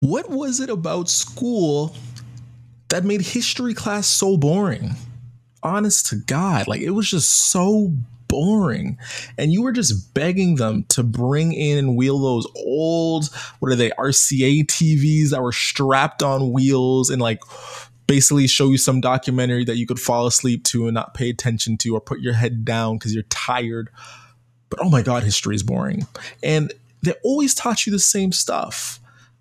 What was it about school that made history class so boring? Honest to God, like it was just so boring. And you were just begging them to bring in and wheel those old, what are they, RCA TVs that were strapped on wheels and like basically show you some documentary that you could fall asleep to and not pay attention to or put your head down because you're tired. But oh my God, history is boring. And they always taught you the same stuff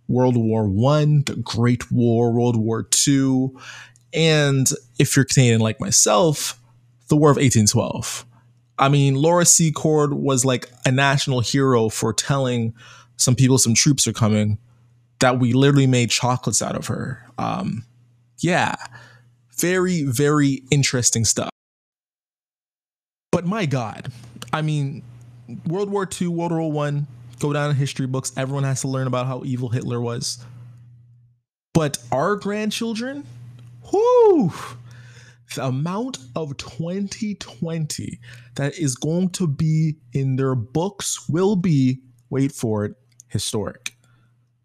World War One, the Great War, World War Two, and if you're Canadian like myself, the War of 1812. I mean, Laura Secord was like a national hero for telling some people some troops are coming that we literally made chocolates out of her. Um, yeah, very, very interesting stuff. But my God, I mean, World War II, World War One, go down in history books. Everyone has to learn about how evil Hitler was. But our grandchildren, whoo, the amount of 2020 that is going to be in their books will be, wait for it, historic.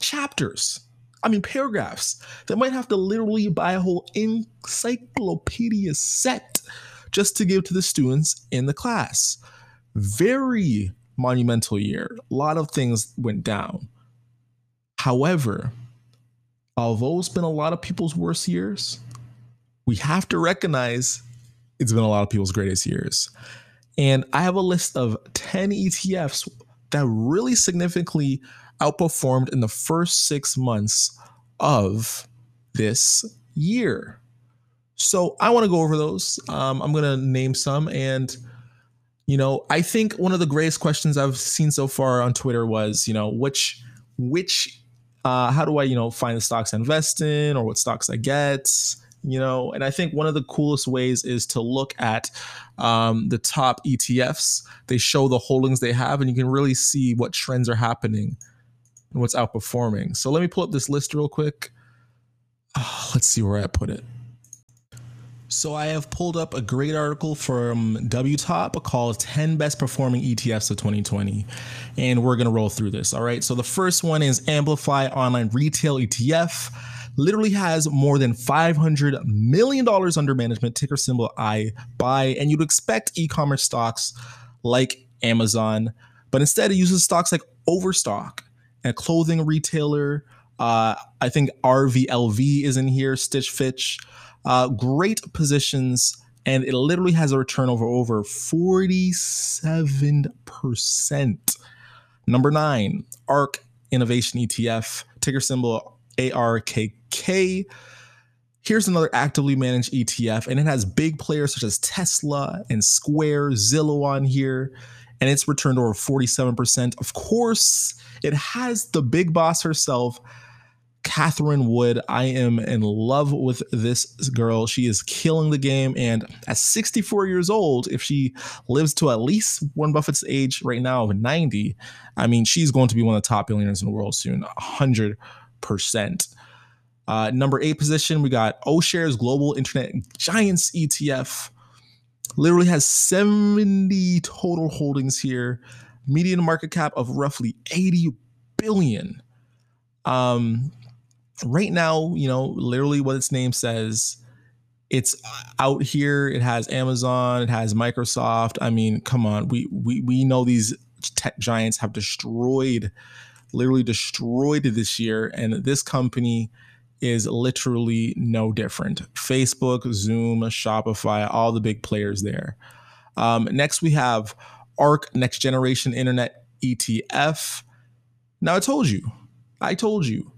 Chapters, I mean, paragraphs. They might have to literally buy a whole encyclopedia set just to give to the students in the class. Very monumental year. A lot of things went down. However, although it's been a lot of people's worst years, we have to recognize it's been a lot of people's greatest years. And I have a list of 10 ETFs that really significantly outperformed in the first six months of this year. So I want to go over those. Um, I'm going to name some and you know, I think one of the greatest questions I've seen so far on Twitter was, you know, which which uh, how do I, you know, find the stocks I invest in or what stocks I get, you know, and I think one of the coolest ways is to look at um, the top ETFs. They show the holdings they have, and you can really see what trends are happening and what's outperforming. So let me pull up this list real quick. Oh, let's see where I put it. So I have pulled up a great article from WTOP called 10 Best Performing ETFs of 2020. And we're going to roll through this. All right. So the first one is Amplify Online Retail ETF. Literally has more than $500 million under management, ticker symbol I buy. And you'd expect e commerce stocks like Amazon, but instead it uses stocks like Overstock, a clothing retailer. Uh, I think RVLV is in here, Stitch Fix. Uh, great positions, and it literally has a return over over 47%. Number nine, ARK Innovation ETF, ticker symbol ARKK. Here's another actively managed ETF, and it has big players such as Tesla and Square, Zillow on here, and it's returned over 47%. Of course, it has the big boss herself, Catherine Wood. I am in love with this girl. She is killing the game. And at 64 years old, if she lives to at least Warren Buffett's age right now of 90, I mean, she's going to be one of the top billionaires in the world soon, 100%. Uh, number eight position, we got O'Shares Global Internet Giants ETF. Literally has 70 total holdings here, median market cap of roughly 80 billion. Um, right now, you know, literally what its name says, it's out here. It has Amazon, it has Microsoft. I mean, come on, we we we know these tech giants have destroyed, literally destroyed this year, and this company is literally no different. Facebook, Zoom, Shopify, all the big players there. Um, next, we have ARK, Next Generation Internet ETF. Now, I told you, I told you,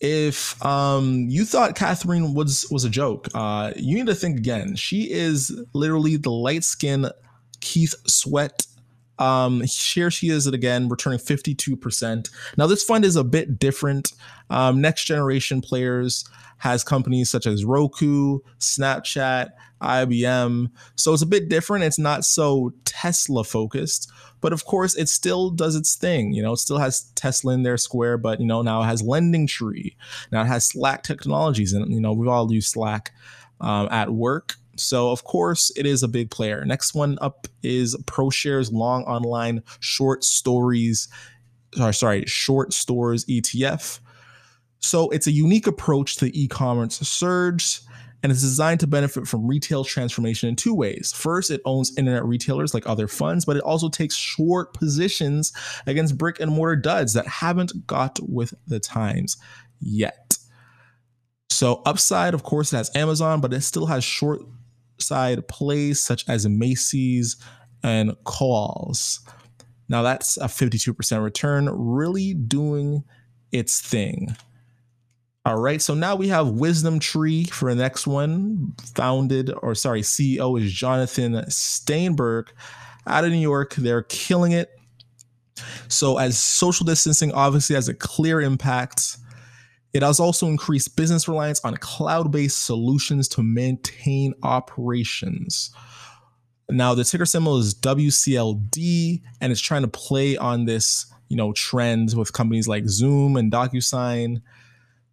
if um, you thought Catherine was was a joke, uh, you need to think again. She is literally the light skin Keith Sweat. Um, here she is again, returning 52%. Now, this fund is a bit different. Um, next generation players has companies such as Roku, Snapchat, IBM. So it's a bit different. It's not so Tesla focused, but of course, it still does its thing. You know, it still has Tesla in their square, but you know now it has Lending Tree. Now it has Slack Technologies, and you know we've all used Slack um, at work. So of course, it is a big player. Next one up is ProShares Long Online Short Stories. Sorry, sorry, Short Stores ETF. So it's a unique approach to e-commerce surge and it's designed to benefit from retail transformation in two ways. First, it owns internet retailers like other funds, but it also takes short positions against brick and mortar duds that haven't got with the times yet. So, upside, of course, it has Amazon, but it still has short side plays such as Macy's and Kohl's. Now, that's a 52% return, really doing its thing. All right, so now we have Wisdom Tree for the next one. Founded, or sorry, CEO is Jonathan Steinberg out of New York. They're killing it. So, as social distancing obviously has a clear impact, it has also increased business reliance on cloud based solutions to maintain operations. Now, the ticker symbol is WCLD, and it's trying to play on this, you know, trend with companies like Zoom and DocuSign.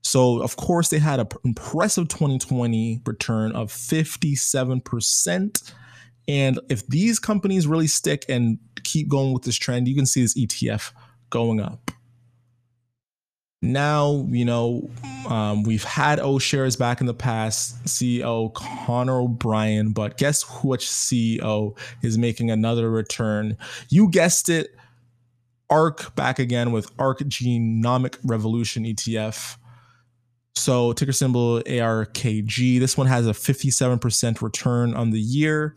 So, of course, they had an impressive 2020 return of 57%. And if these companies really stick and keep going with this trend, you can see this ETF going up. Now, you know, um, we've had O shares back in the past, CEO Connor O'Brien, but guess which CEO is making another return? You guessed it, ARK back again with ARK Genomic Revolution ETF. So ticker symbol ARKG. This one has a 57% return on the year.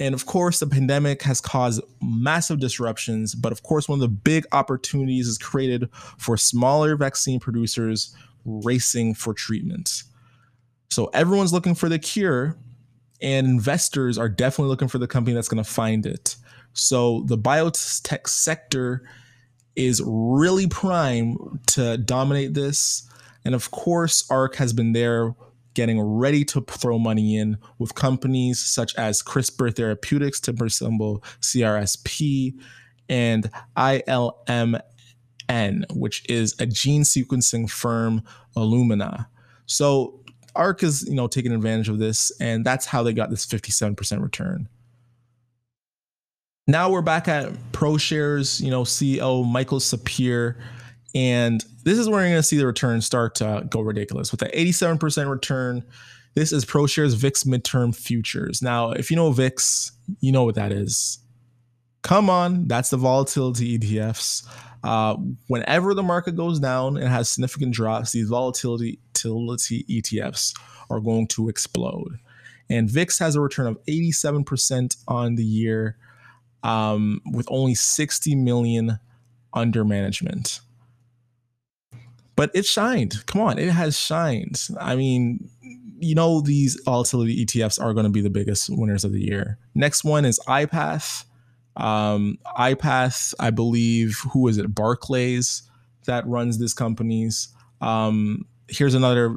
And of course, the pandemic has caused massive disruptions. But of course, one of the big opportunities is created for smaller vaccine producers racing for treatment. So everyone's looking for the cure, and investors are definitely looking for the company that's going to find it. So the biotech sector is really prime to dominate this. And of course, ARK has been there getting ready to throw money in with companies such as CRISPR Therapeutics, to symbol CRSP, and ILMN, which is a gene sequencing firm, Illumina. So ARK is, you know, taking advantage of this, and that's how they got this 57% return. Now we're back at ProShares, you know, CEO Michael Sapir and this is where you're going to see the returns start to go ridiculous. With the 87% return, this is ProShares VIX midterm futures. Now, if you know VIX, you know what that is. Come on, that's the volatility ETFs. Uh, whenever the market goes down and has significant drops, these volatility, volatility ETFs are going to explode. And VIX has a return of 87% on the year um, with only 60 million under management but it shined. Come on, it has shined. I mean, you know, these volatility ETFs are going to be the biggest winners of the year. Next one is iPath. Um, iPath, I believe, who is it? Barclays that runs this company's. Um, here's another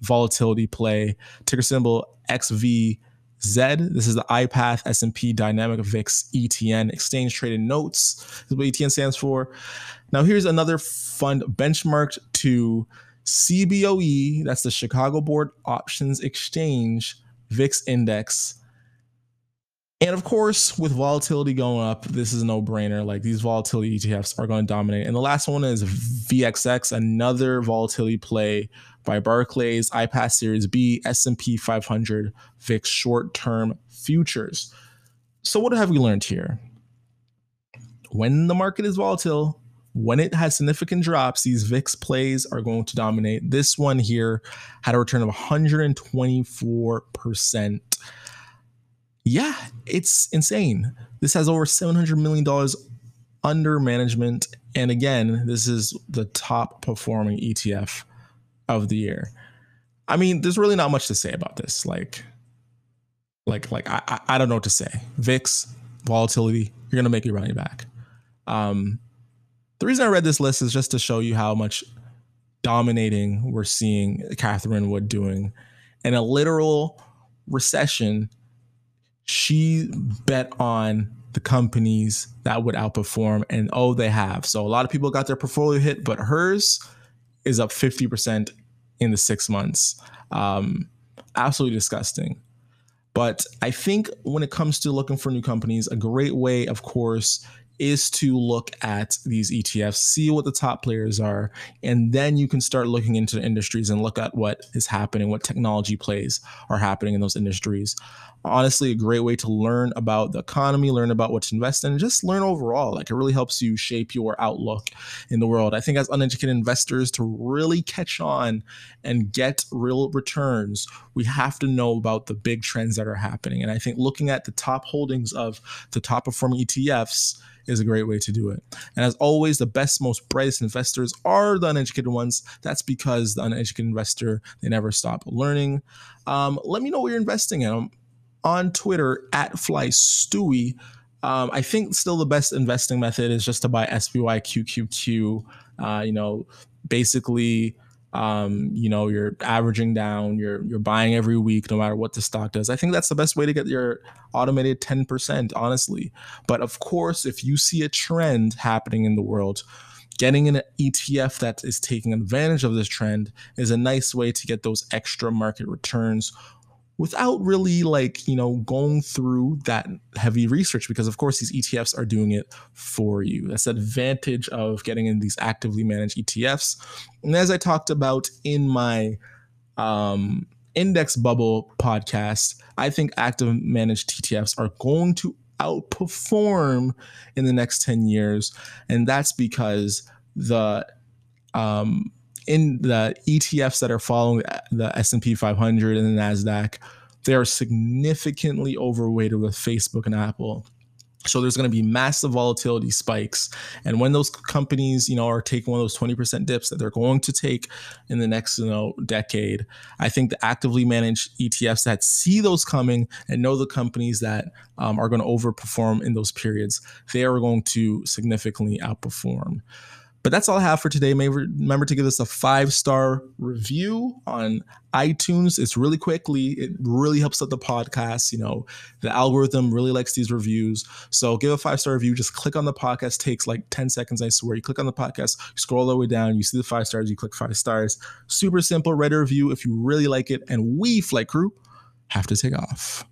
volatility play. Ticker symbol XV Z. This is the iPath S&P Dynamic VIX ETN Exchange Traded Notes. Is what ETN stands for. Now here's another fund benchmarked to CBOE. That's the Chicago Board Options Exchange VIX Index. And of course, with volatility going up, this is a no-brainer. Like these volatility ETFs are going to dominate. And the last one is VXX, another volatility play by Barclays, iPath Series B, S&P 500, VIX short-term futures. So what have we learned here? When the market is volatile, when it has significant drops, these VIX plays are going to dominate. This one here had a return of 124%. Yeah, it's insane. This has over $700 million under management. And again, this is the top performing ETF of the year. I mean, there's really not much to say about this. Like, like, like I, I don't know what to say. VIX volatility, you're gonna make your money back. Um, the reason I read this list is just to show you how much dominating we're seeing Catherine Wood doing. In a literal recession, she bet on the companies that would outperform, and oh, they have. So a lot of people got their portfolio hit, but hers is up 50% in the six months. Um, absolutely disgusting. But I think when it comes to looking for new companies, a great way, of course, is to look at these ETFs, see what the top players are, and then you can start looking into industries and look at what is happening, what technology plays are happening in those industries. Honestly, a great way to learn about the economy, learn about what to invest in, and just learn overall. Like it really helps you shape your outlook in the world. I think as uneducated investors, to really catch on and get real returns, we have to know about the big trends that are happening. And I think looking at the top holdings of the top performing ETFs is a great way to do it. And as always, the best, most brightest investors are the uneducated ones. That's because the uneducated investor, they never stop learning. Um, let me know what you're investing in. I'm on Twitter at Fly Stewie. Um, I think still the best investing method is just to buy SPY QQQ. Uh, you know, basically um, you know, you're averaging down, you're you're buying every week, no matter what the stock does. I think that's the best way to get your automated 10%, honestly. But of course, if you see a trend happening in the world, getting an ETF that is taking advantage of this trend is a nice way to get those extra market returns without really like you know going through that heavy research because of course these etfs are doing it for you. That's the advantage of getting in these actively managed etfs and as i talked about in my um, index bubble podcast i think active managed etfs are going to outperform in the next 10 years. And that's because the um, in the ETFs that are following the S&P 500 and the Nasdaq, they are significantly overweighted with Facebook and Apple. So there's going to be massive volatility spikes, and when those companies, you know, are taking one of those 20% dips that they're going to take in the next, you know, decade, I think the actively managed ETFs that see those coming and know the companies that um, are going to overperform in those periods, they are going to significantly outperform. But that's all I have for today. remember to give us a five star review on iTunes. It's really quickly. It really helps out the podcast. You know, the algorithm really likes these reviews. So give a five star review. Just click on the podcast. Takes like 10 seconds, I swear. You click on the podcast, you scroll all the way down, you see the five stars, you click five stars. Super simple. Write a review if you really like it. And we, Flight Crew, have to take off.